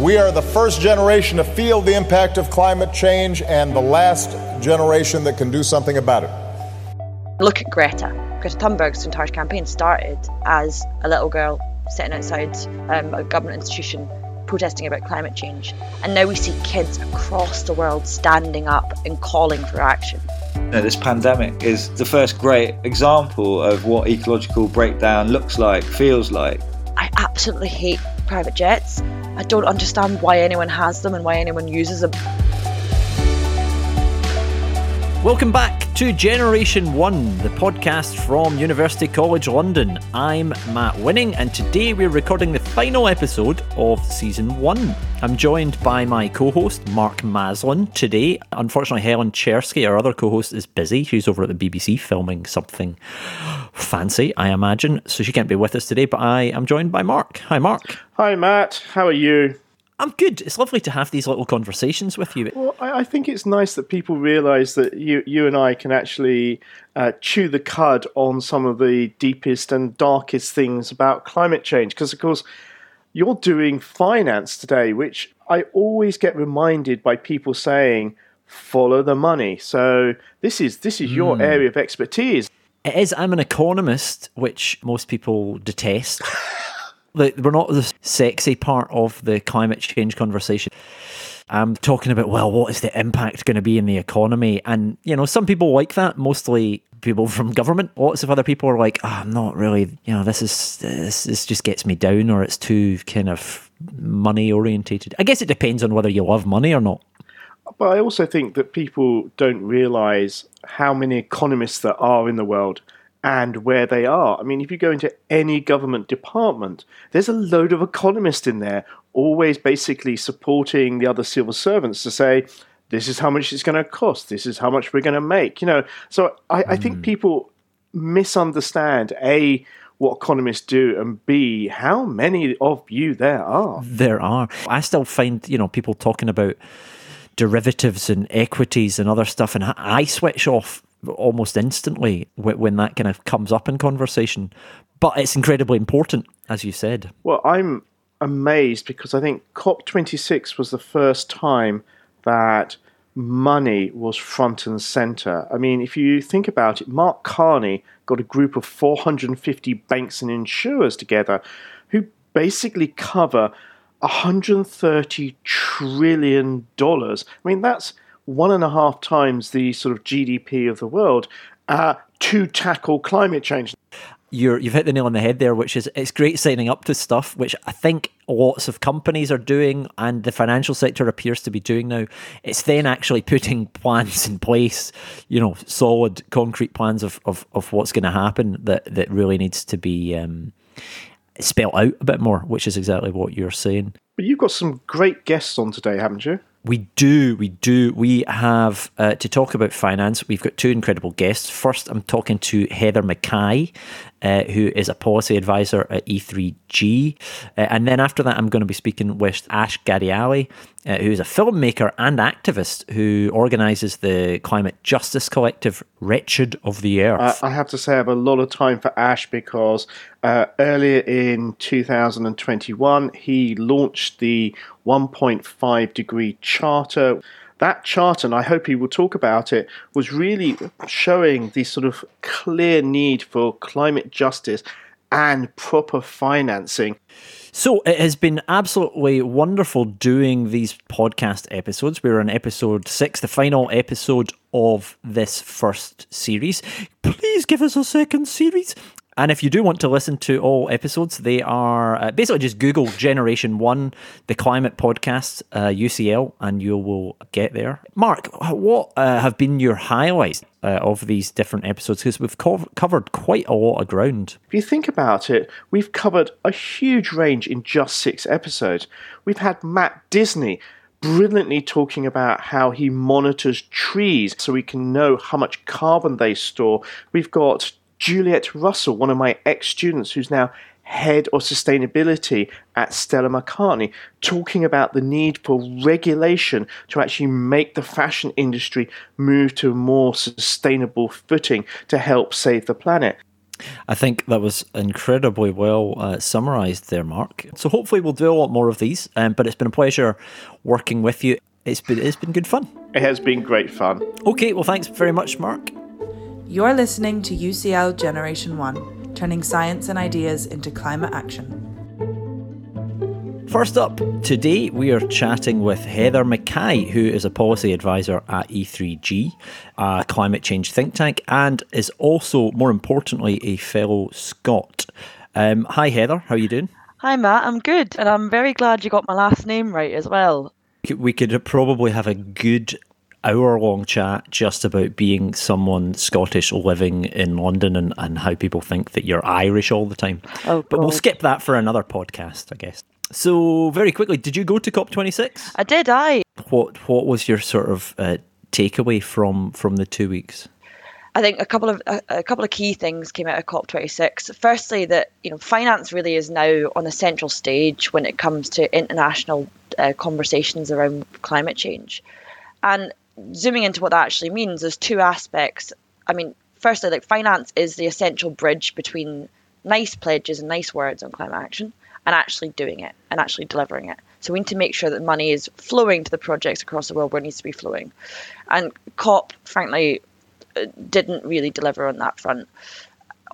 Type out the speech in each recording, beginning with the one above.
We are the first generation to feel the impact of climate change and the last generation that can do something about it. Look at Greta. Greta Thunberg's entire campaign started as a little girl sitting outside um, a government institution protesting about climate change. And now we see kids across the world standing up and calling for action. this pandemic is the first great example of what ecological breakdown looks like, feels like. I absolutely hate private jets. I don't understand why anyone has them and why anyone uses them. Welcome back to Generation One, the podcast from University College London. I'm Matt Winning, and today we're recording the final episode of season one. I'm joined by my co host, Mark Maslin, today. Unfortunately, Helen Czerski, our other co host, is busy. She's over at the BBC filming something fancy, I imagine, so she can't be with us today, but I am joined by Mark. Hi, Mark. Hi, Matt. How are you? I'm good. It's lovely to have these little conversations with you. Well, I, I think it's nice that people realise that you, you and I can actually uh, chew the cud on some of the deepest and darkest things about climate change. Because, of course, you're doing finance today, which I always get reminded by people saying, "Follow the money." So this is this is your mm. area of expertise. It is. I'm an economist, which most people detest. Like, we're not the sexy part of the climate change conversation. I'm talking about, well, what is the impact going to be in the economy? And, you know, some people like that, mostly people from government. Lots of other people are like, oh, I'm not really, you know, this is, this, this just gets me down or it's too kind of money orientated. I guess it depends on whether you love money or not. But I also think that people don't realize how many economists there are in the world and where they are. I mean, if you go into any government department, there's a load of economists in there, always basically supporting the other civil servants to say, this is how much it's going to cost, this is how much we're going to make. You know, so I, I think hmm. people misunderstand A, what economists do, and B, how many of you there are. There are. I still find, you know, people talking about derivatives and equities and other stuff, and I switch off almost instantly when that kind of comes up in conversation. But it's incredibly important, as you said. Well, I'm amazed because I think COP26 was the first time that money was front and center. I mean, if you think about it, Mark Carney got a group of 450 banks and insurers together who basically cover 130 trillion dollars. I mean, that's one and a half times the sort of GDP of the world uh, to tackle climate change. You have hit the nail on the head there, which is it's great signing up to stuff, which I think lots of companies are doing and the financial sector appears to be doing now. It's then actually putting plans in place, you know, solid concrete plans of, of, of what's going to happen that, that really needs to be um, spelled out a bit more, which is exactly what you're saying. But you've got some great guests on today, haven't you? We do, we do. We have uh, to talk about finance. We've got two incredible guests. First, I'm talking to Heather Mackay, uh, who is a policy advisor at E3G. Uh, and then after that, I'm going to be speaking with Ash Ghadiali, uh, who is a filmmaker and activist who organises the climate justice collective Wretched of the Earth. I have to say, I have a lot of time for Ash because uh, earlier in 2021, he launched the 1.5 degree charter that chart, and I hope he will talk about it, was really showing the sort of clear need for climate justice and proper financing. So it has been absolutely wonderful doing these podcast episodes. We're on episode six, the final episode of this first series. Please give us a second series. And if you do want to listen to all episodes, they are uh, basically just Google Generation One, the Climate Podcast, uh, UCL, and you will get there. Mark, what uh, have been your highlights uh, of these different episodes? Because we've co- covered quite a lot of ground. If you think about it, we've covered a huge range in just six episodes. We've had Mat Disney brilliantly talking about how he monitors trees so we can know how much carbon they store. We've got Juliet Russell, one of my ex students who's now head of sustainability at Stella McCartney, talking about the need for regulation to actually make the fashion industry move to a more sustainable footing to help save the planet. I think that was incredibly well uh, summarised there, Mark. So hopefully we'll do a lot more of these. Um, but it's been a pleasure working with you. It's been it's been good fun. It has been great fun. Okay, well, thanks very much, Mark. You're listening to UCL Generation One, turning science and ideas into climate action. First up, today we are chatting with Heather Mackay, who is a policy advisor at E3G, a climate change think tank, and is also, more importantly, a fellow Scot. Um, hi, Heather. How are you doing? Hi, Matt. I'm good, and I'm very glad you got my last name right as well. We could probably have a good hour long chat just about being someone Scottish living in London and, and how people think that you're Irish all the time. Oh, but we'll skip that for another podcast, I guess. So, very quickly, did you go to COP26? I did, I. What What was your sort of uh, takeaway from from the two weeks? I think a couple of a, a couple of key things came out of COP26. Firstly, that you know finance really is now on the central stage when it comes to international uh, conversations around climate change, and zooming into what that actually means, there's two aspects. I mean, firstly, like finance is the essential bridge between nice pledges and nice words on climate action and actually doing it and actually delivering it. So we need to make sure that money is flowing to the projects across the world where it needs to be flowing. And COP, frankly, uh, didn't really deliver on that front.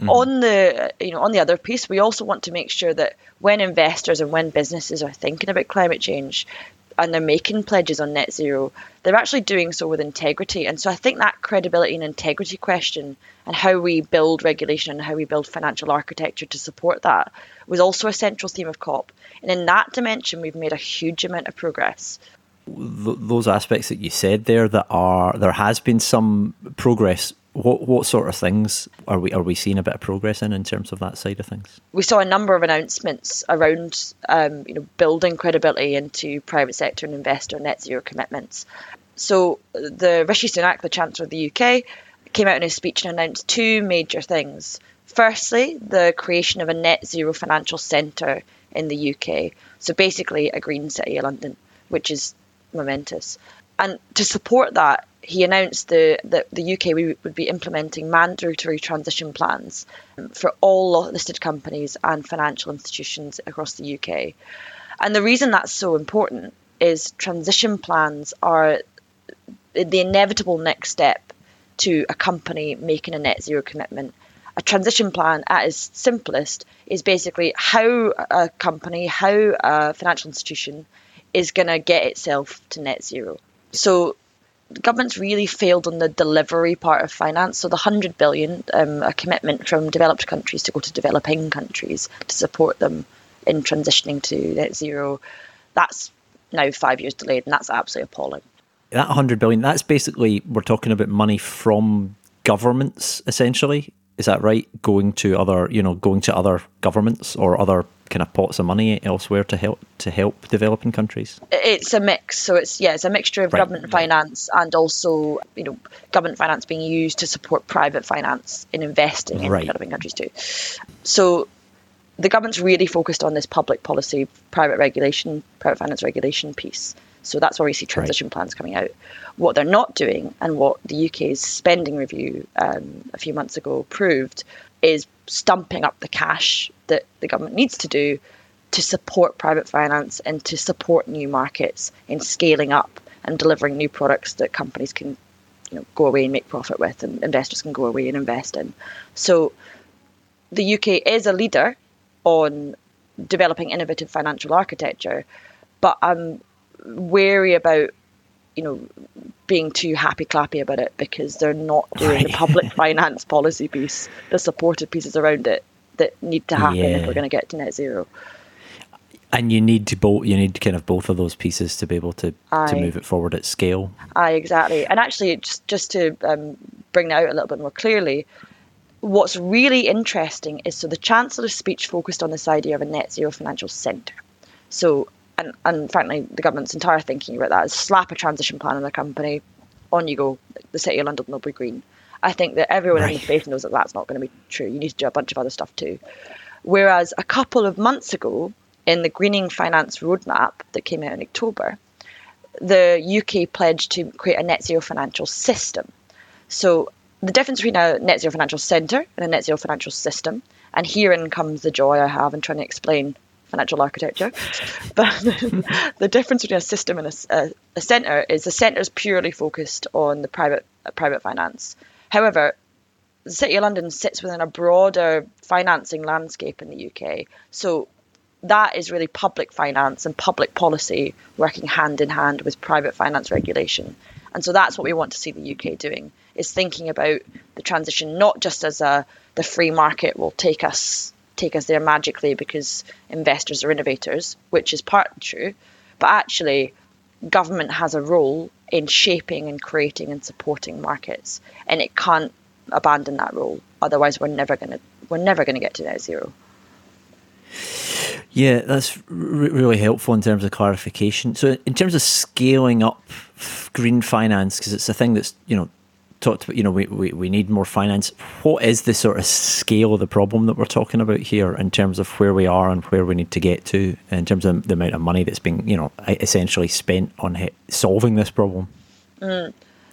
On the you know on the other piece, we also want to make sure that when investors and when businesses are thinking about climate change and they're making pledges on net zero, they're actually doing so with integrity. And so I think that credibility and integrity question and how we build regulation and how we build financial architecture to support that was also a central theme of COP. And in that dimension, we've made a huge amount of progress. Th- those aspects that you said there, that are there has been some progress. What what sort of things are we are we seeing a bit of progress in in terms of that side of things? we saw a number of announcements around um, you know building credibility into private sector and investor net zero commitments. So the Rishi Sunak, the Chancellor of the UK, came out in his speech and announced two major things. Firstly, the creation of a net zero financial centre in the UK. So basically, a green city of London, which is momentous. And to support that, he announced the, that the UK would be implementing mandatory transition plans um, for all listed companies and financial institutions across the UK. And the reason that's so important is transition plans are the inevitable next step to a company making a net zero commitment. A transition plan, at its simplest, is basically how a company, how a financial institution is going to get itself to net zero. So government's really failed on the delivery part of finance. So the 100 billion, um, a commitment from developed countries to go to developing countries to support them in transitioning to net zero, that's now five years delayed, and that's absolutely appalling. That 100 billion, that's basically, we're talking about money from governments, essentially. Is that right? Going to other, you know, going to other governments or other kind of pots of money elsewhere to help to help developing countries. It's a mix. So it's yeah, it's a mixture of Right, government finance and also you know government finance being used to support private finance in investing in Right. developing countries too. So the government's really focused on this public policy, private regulation, private finance regulation piece. So that's why we see transition plans coming out. What they're not doing, and what the UK's spending review um, a few months ago proved, is stumping up the cash that the government needs to do to support private finance and to support new markets in scaling up and delivering new products that companies can you know, go away and make profit with and investors can go away and invest in. So the UK is a leader on developing innovative financial architecture, but I'm wary about you know being too happy clappy about it because they're not doing the public finance policy piece, the supportive pieces around it that need to happen if we're going to get to net zero. And you need to both, you need kind of both of those pieces to be able to to move it forward at scale. Aye, exactly. And actually, just just to um, bring that out a little bit more clearly, what's really interesting is so the Chancellor's speech focused on this idea of a net zero financial centre. So, and, and frankly, the government's entire thinking about that is slap a transition plan on the company, on you go, the City of London will be green. I think that everyone in the Right. space knows that that's not going to be true. You need to do a bunch of other stuff too. Whereas a couple of months ago, in the Greening Finance Roadmap that came out in October, the UK pledged to create a net zero financial system. So the difference between a net zero financial centre and a net zero financial system, and herein comes the joy I have in trying to explain financial architecture. but the difference between a system and a, a, centre is the centre is purely focused on the private uh, private finance. However, the City of London sits within a broader financing landscape in the UK. So that is really public finance and public policy working hand in hand with private finance regulation. And so that's what we want to see the UK doing is thinking about the transition not just as a the free market will take us take us there magically because investors are innovators, which is partly true, but actually government has a role in shaping and creating and supporting markets and it can't abandon that role otherwise we're never going to we're never to get to net zero yeah, that's r- really helpful in terms of clarification. So, in terms of scaling up green finance, because it's a thing that's you know talked about. You know, we, we we need more finance. What is the sort of scale of the problem that we're talking about here in terms of where we are and where we need to get to in terms of the amount of money that's being you know essentially spent on solving this problem? Mm,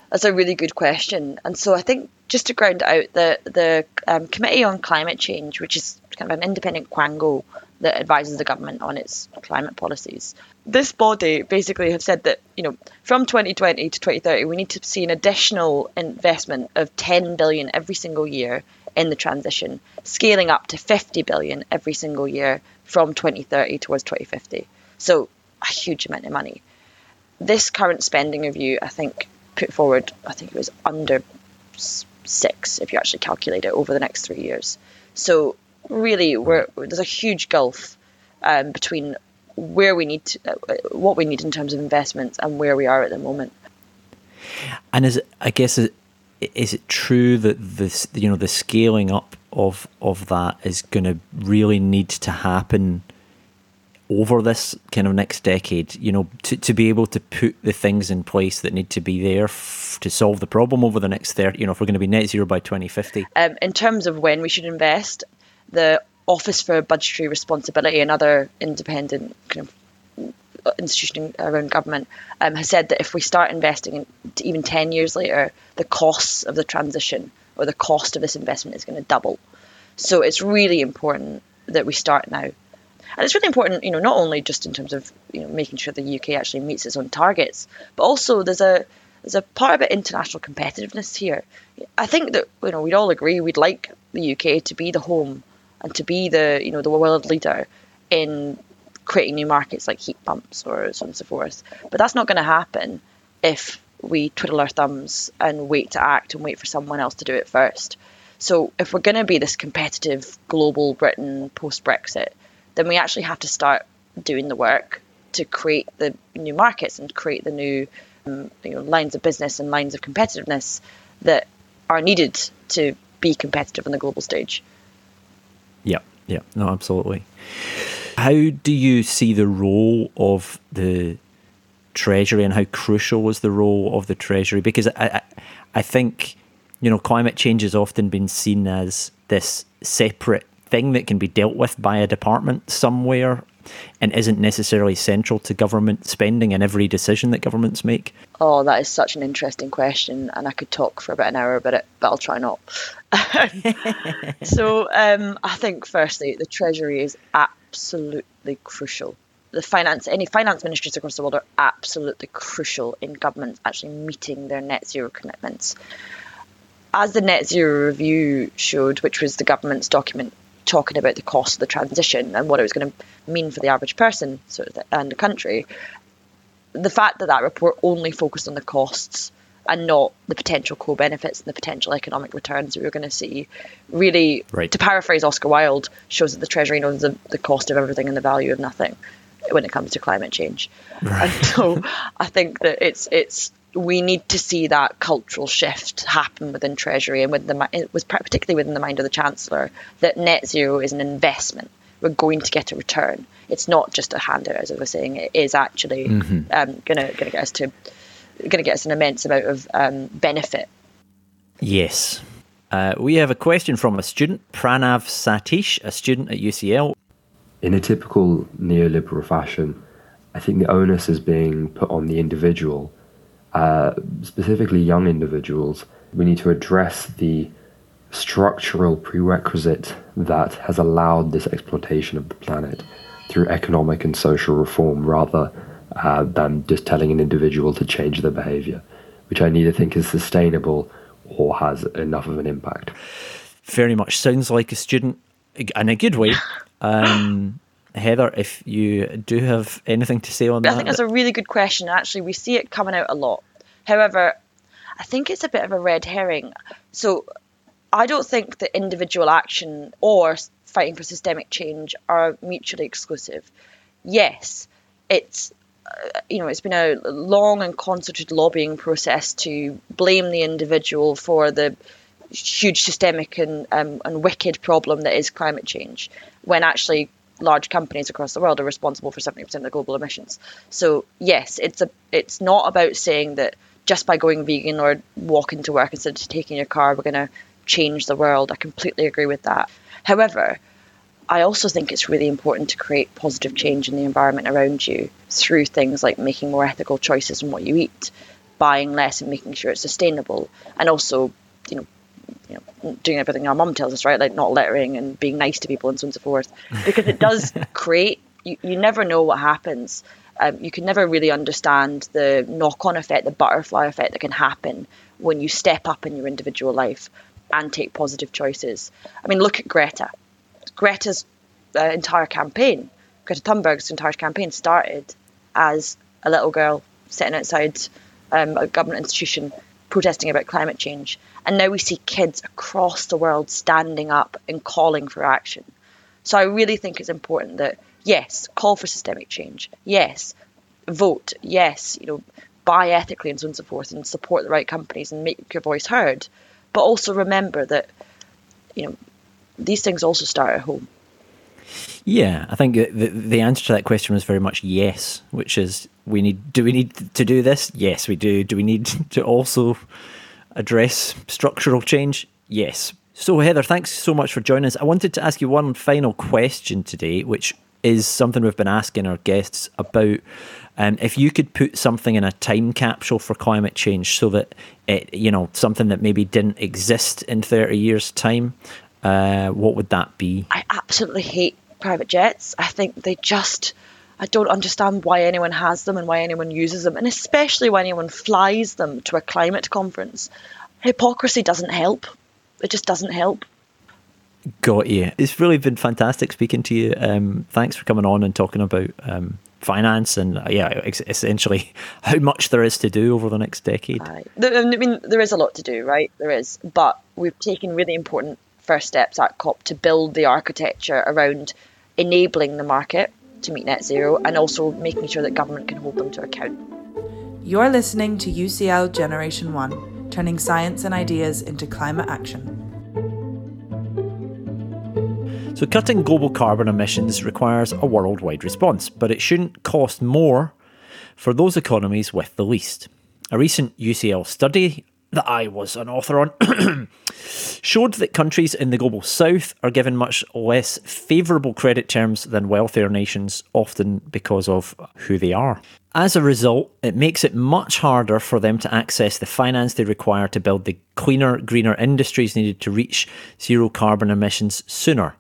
that's a really good question, and so I think just to ground out, the the um, Committee on Climate Change, which is kind of an independent quango that advises the government on its climate policies. This body basically have said that, you know, from 2020 to 2030, we need to see an additional investment of 10 billion every single year in the transition, scaling up to 50 billion every single year from 2030 towards 2050. So a huge amount of money. This current spending review, I think, put forward, I think it was under six if you actually calculate it over the next three years. So really we're, there's a huge gulf um, between where we need to, uh, what we need in terms of investments and where we are at the moment. And is it, I guess is, is it true that this you know the scaling up of of that is going to really need to happen over this kind of next decade you know to, to be able to put the things in place that need to be there f- to solve the problem over the next 30 you know if we're going to be net zero by 2050 um, in terms of when we should invest the Office for Budgetary Responsibility and other independent kind of institution around government um, has said that if we start investing in, even 10 years later, the costs of the transition or the cost of this investment is going to double. So it's really important that we start now. And it's really important, you know, not only just in terms of you know making sure the UK actually meets its own targets, but also there's a there's a part about international competitiveness here. I think that you know we'd all agree we'd like the UK to be the home and to be the you know the world leader in creating new markets like heat pumps or so on and so forth. But that's not going to happen if we twiddle our thumbs and wait to act and wait for someone else to do it first. So if we're going to be this competitive global Britain post Brexit, then we actually have to start doing the work to create the new markets and create the new um, you know, lines of business and lines of competitiveness that are needed to be competitive on the global stage. Yeah, yeah, no, absolutely. How do you see the role of the Treasury and how crucial was the role of the Treasury? Because I, I, I think, you know, climate change has often been seen as this separate thing that can be dealt with by a department somewhere and isn't necessarily central to government spending and every decision that governments make? Oh, that is such an interesting question, and I could talk for about an hour about it, but I'll try not. so, um, I think firstly, the Treasury is absolutely crucial. The finance, any finance ministries across the world are absolutely crucial in governments actually meeting their net zero commitments. As the net zero review showed, which was the government's document talking about the cost of the transition and what it was going to mean for the average person sort of, and the country, the fact that that report only focused on the costs and not the potential co-benefits and the potential economic returns that we were going to see really right. to paraphrase oscar wilde shows that the treasury knows the, the cost of everything and the value of nothing when it comes to climate change right. and so i think that it's it's we need to see that cultural shift happen within Treasury and with the it was particularly within the mind of the Chancellor that net zero is an investment. We're going to get a return. It's not just a handout, as I was saying. It is actually mm-hmm. um, gonna gonna get us to gonna get us an immense amount of um, benefit. Yes. Uh, we have a question from a student, Pranav Satish, a student at UCL. In a typical neoliberal fashion, I think the onus is being put on the individual uh, specifically young individuals, we need to address the structural prerequisite that has allowed this exploitation of the planet through economic and social reform rather uh, than just telling an individual to change their behavior, which I neither think is sustainable or has enough of an impact. Very much sounds like a student in a good way. Um, Heather, if you do have anything to say on that. I think that's a really good question. Actually, we see it coming out a lot. However, I think it's a bit of a red herring. So I don't think that individual action or fighting for systemic change are mutually exclusive. Yes, it's uh, you know it's been a long and concerted lobbying process to blame the individual for the huge systemic and um, and wicked problem that is climate change, when actually large companies across the world are responsible for 70% of the global emissions. So yes, it's a it's not about saying that just by going vegan or walking to work instead of taking your car, we're going to change the world. I completely agree with that. However, I also think it's really important to create positive change in the environment around you through things like making more ethical choices in what you eat, buying less and making sure it's sustainable, and also, you know, you know, doing everything our mum tells us, right? Like not littering and being nice to people and so on and so forth. Because it does create, you, you never know what happens. Um, you can never really understand the knock on effect, the butterfly effect that can happen when you step up in your individual life and take positive choices. I mean, look at Greta. Greta's uh, entire campaign, Greta Thunberg's entire campaign started as a little girl sitting outside um, a government institution protesting about climate change. And now we see kids across the world standing up and calling for action. So I really think it's important that, yes, call for systemic change. Yes, vote. Yes, you know, buy ethically and so on and so forth and support the right companies and make your voice heard. But also remember that, you know, these things also start at home. Yeah, I think the the answer to that question was very much yes, which is we need. Do we need to do this? Yes, we do. Do we need to also address structural change? Yes. So Heather, thanks so much for joining us. I wanted to ask you one final question today, which is something we've been asking our guests about. Um, if you could put something in a time capsule for climate change, so that it, you know, something that maybe didn't exist in thirty years' time, uh, what would that be? I absolutely hate private jets. I think they just. I don't understand why anyone has them and why anyone uses them, and especially why anyone flies them to a climate conference. Hypocrisy doesn't help. It just doesn't help. Got you. It's really been fantastic speaking to you. Um, thanks for coming on and talking about um, finance and uh, yeah, essentially how much there is to do over the next decade. I mean, there is a lot to do, right? There is, but we've taken really important first steps at COP to build the architecture around enabling the market to meet net zero and also making sure that government can hold them to account. You're listening to UCL Generation 1, turning science and ideas into climate action. So, cutting global carbon emissions requires a worldwide response, but it shouldn't cost more for those economies with the least. A recent UCL study that I was an author on showed that countries in the global south are given much less favourable credit terms than wealthier nations, often because of who they are. As a result, it makes it much harder for them to access the finance they require to build the cleaner, greener industries needed to reach zero carbon emissions sooner.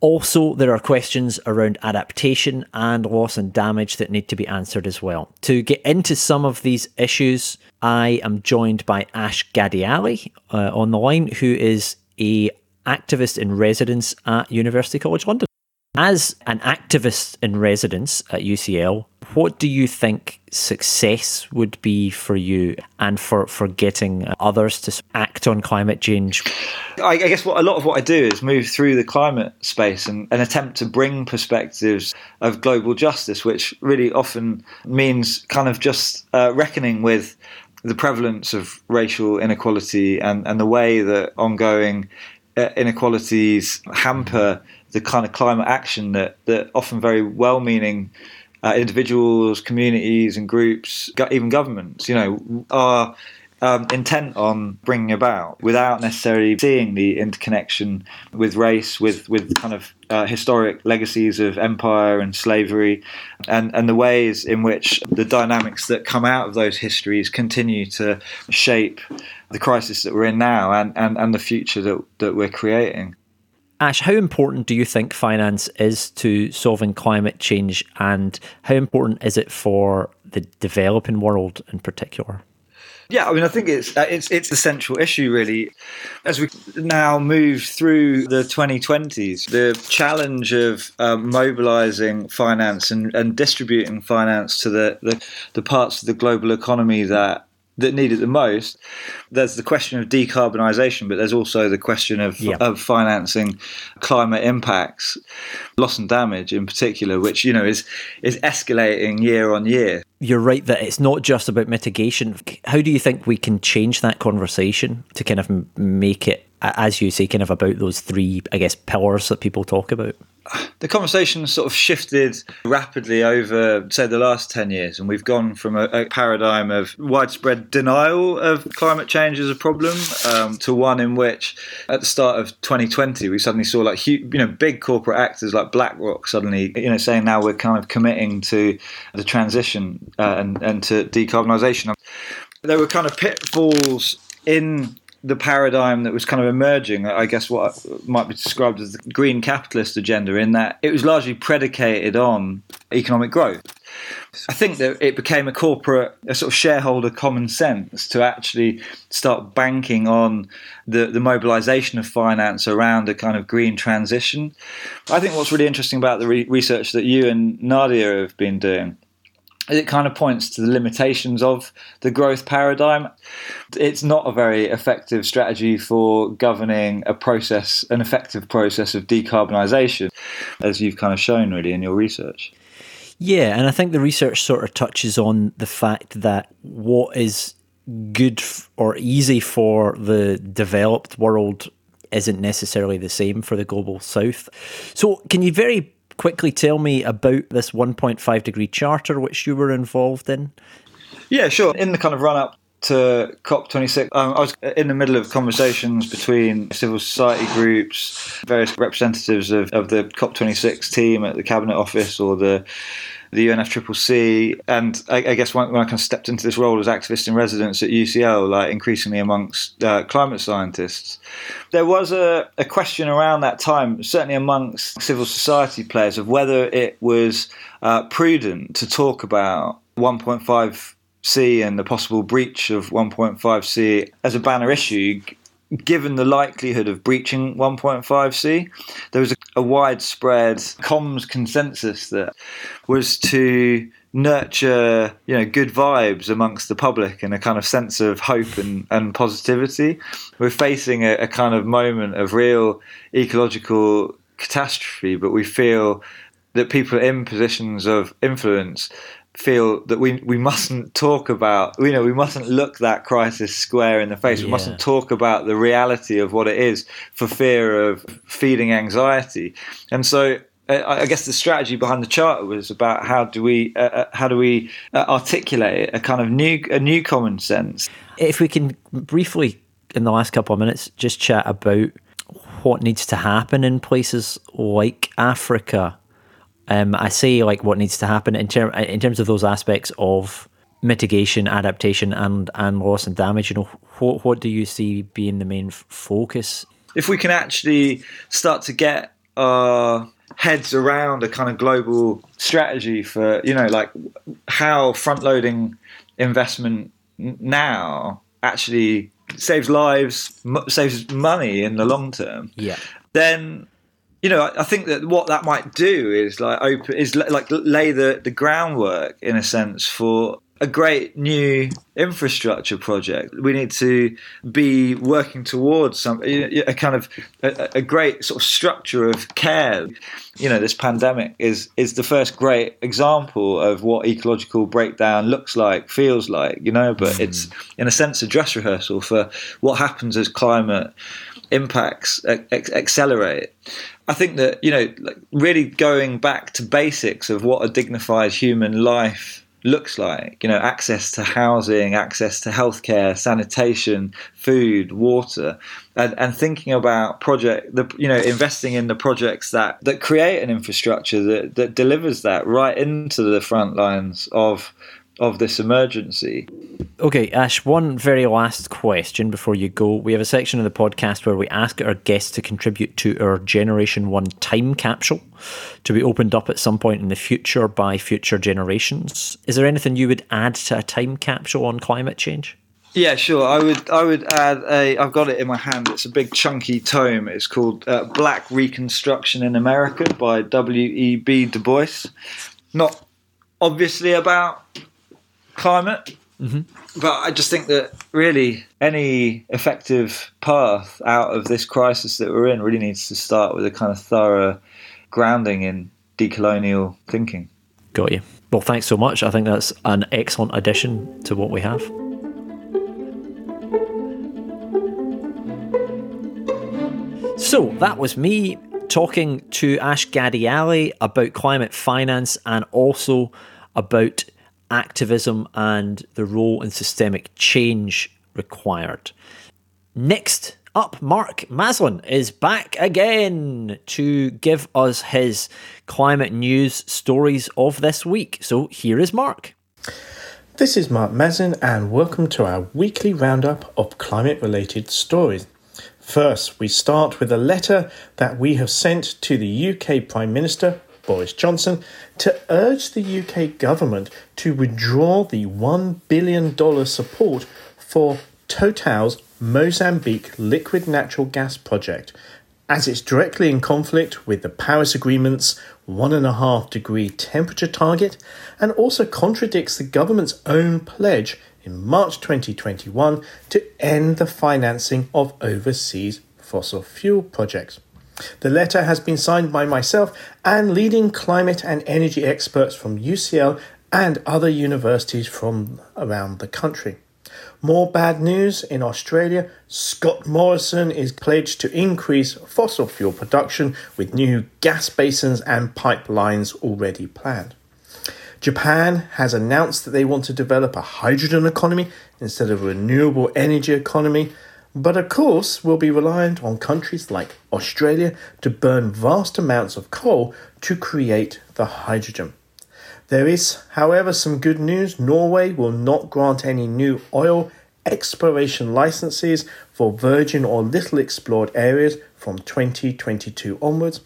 Also, there are questions around adaptation and loss and damage that need to be answered as well. To get into some of these issues, I am joined by Ash Ghadiali uh, on the line, who is a activist in residence at University College London. As an activist in residence at UCL, what do you think success would be for you and for, for getting others to act on climate change? I guess what a lot of what I do is move through the climate space and, and attempt to bring perspectives of global justice, which really often means kind of just uh, reckoning with the prevalence of racial inequality and, and the way that ongoing uh, inequalities hamper the kind of climate action that, that often very well meaning uh, individuals, communities, and groups, even governments, you know, are um, intent on bringing about without necessarily seeing the interconnection with race, with with kind of uh, historic legacies of empire and slavery, and and the ways in which the dynamics that come out of those histories continue to shape the crisis that we're in now and, and, and the future that, that we're creating. Ash, how important do you think finance is to solving climate change, and how important is it for the developing world in particular? Yeah, I mean, I think it's uh, it's it's the central issue really. As we now move through the 2020s, the challenge of um, mobilising finance and, and distributing finance to the, the the parts of the global economy that that need it the most. There's the question of decarbonisation, but there's also the question of, yeah. of financing climate impacts, loss and damage in particular, which you know is is escalating year on year. You're right that it's not just about mitigation. How do you think we can change that conversation to kind of make it, as you say, kind of about those three, I guess, pillars that people talk about? The conversation sort of shifted rapidly over, say, the last 10 years, and we've gone from a, a paradigm of widespread denial of climate change as a problem um, to one in which, at the start of 2020, we suddenly saw like you know big corporate actors like BlackRock suddenly you know saying now we're kind of committing to the transition uh, and and to decarbonisation. There were kind of pitfalls in the paradigm that was kind of emerging, I guess what might be described as the green capitalist agenda, in that it was largely predicated on economic growth. I think that it became a corporate, a sort of shareholder common sense to actually start banking on the, the mobilization of finance around a kind of green transition. I think what's really interesting about the re- research that you and Nadia have been doing it kind of points to the limitations of the growth paradigm. It's not a very effective strategy for governing a process, an effective process of decarbonisation, as you've kind of shown really in your research. Yeah, and I think the research sort of touches on the fact that what is good or easy for the developed world isn't necessarily the same for the global south. So, can you very quickly tell me about this 1.5 degree charter which you were involved in? Yeah, sure. In the kind of run up to COP26, um, I was in the middle of conversations between civil society groups, various representatives of, of the COP26 team at the Cabinet Office or the the UNFCCC, and I, I guess when, when, I kind of stepped into this role as activist in residence at UCL, like increasingly amongst uh, climate scientists, there was a, a question around that time, certainly amongst civil society players, of whether it was uh, prudent to talk about 1.5 C and the possible breach of 1.5C as a banner issue, given the likelihood of breaching 1.5C, there was a, a, widespread comms consensus that was to nurture, you know, good vibes amongst the public and a kind of sense of hope and, and positivity. We're facing a, a kind of moment of real ecological catastrophe, but we feel that people in positions of influence feel that we we mustn't talk about you know we mustn't look that crisis square in the face. Yeah. We mustn't talk about the reality of what it is for fear of feeding anxiety. And so I guess the strategy behind the charter was about how do we uh, uh, how do we uh, articulate a kind of new a new common sense. If we can briefly in the last couple of minutes just chat about what needs to happen in places like Africa um, I say like what needs to happen in, ter- in terms of those aspects of mitigation, adaptation, and and loss and damage. You know, what what do you see being the main f- focus? If we can actually start to get our heads around a kind of global strategy for you know like how front loading investment now actually saves lives, saves money in the long term. Yeah. Then you know, I think that what that might do is like open is like lay the the groundwork in a sense for a great new infrastructure project. We need to be working towards some a kind of a, a, great sort of structure of care. You know, this pandemic is is the first great example of what ecological breakdown looks like, feels like. You know, but it's hmm. in a sense a dress rehearsal for what happens as climate impacts accelerate. I think that you know, like really going back to basics of what a dignified human life looks like. You know, access to housing, access to healthcare, sanitation, food, water, and, and thinking about project the you know investing in the projects that that create an infrastructure that that delivers that right into the front lines of of this emergency. Okay, Ash, one very last question before you go. We have a section of the podcast where we ask our guests to contribute to our Generation 1 time capsule to be opened up at some point in the future by future generations. Is there anything you would add to a time capsule on climate change? Yeah, sure. I would. I would add a. I've got it in my hand. It's a big chunky tome. It's called uh, "Black Reconstruction in America" by W. E. B. Du Bois. Not obviously about climate. Mm-hmm. But I just think that really any effective path out of this crisis that we're in really needs to start with a kind of thorough grounding in decolonial thinking. Got you. Well, thanks so much. I think that's an excellent addition to what we have. So that was me talking to Ash Ghadiali about climate finance and also about activism and the role in systemic change required. Next up, Mark Maslin is back again to give us his climate news stories of this week. So here is Mark. This is Mark Maslin, and welcome to our weekly roundup of climate related stories. First, we start with a letter that we have sent to the UK Prime Minister Boris Johnson to urge the UK government to withdraw the $1 billion support for Total's Mozambique liquid natural gas project, as it's directly in conflict with the Paris Agreement's 1.5 degree temperature target and also contradicts the government's own pledge in March 2021 to end the financing of overseas fossil fuel projects. The letter has been signed by myself and leading climate and energy experts from UCL and other universities from around the country. More bad news in Australia. Scott Morrison is pledged to increase fossil fuel production with new gas basins and pipelines already planned. Japan has announced that they want to develop a hydrogen economy instead of a renewable energy economy but of course we'll be reliant on countries like Australia to burn vast amounts of coal to create the hydrogen. There is, however, some good news. Norway will not grant any new oil exploration licenses for virgin or little explored areas from 2022 onwards.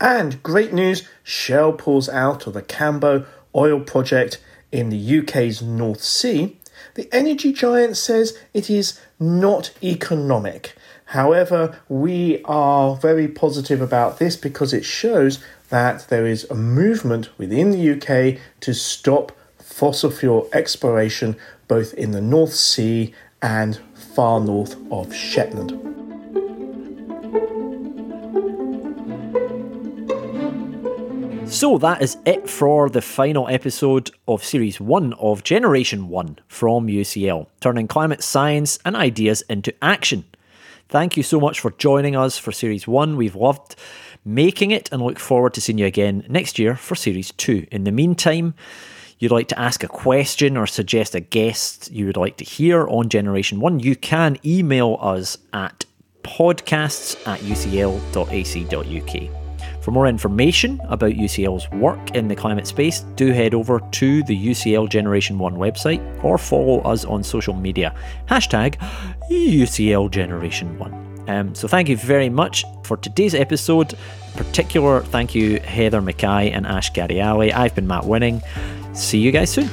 And great news Shell pulls out of the Cambo oil project in the UK's North Sea the energy giant says it is not economic. However, we are very positive about this because it shows that there is a movement within the UK to stop fossil fuel exploration both in the North Sea and far north of Shetland. So that is it for the final episode of Series 1 of Generation 1 from UCL, turning climate science and ideas into action. Thank you so much for joining us for Series 1. We've loved making it and look forward to seeing you again next year for Series 2. In the meantime, you'd like to ask a question or suggest a guest you would like to hear on Generation 1, you can email us at podcasts at ucl.ac.uk. For more information about UCL's work in the climate space, do head over to the UCL Generation 1 website or follow us on social media. Hashtag UCL Generation 1. Um, so thank you very much for today's episode. Particular thank you Heather Mackay and Ash Ghadiali. I've been Matt Winning. See you guys soon.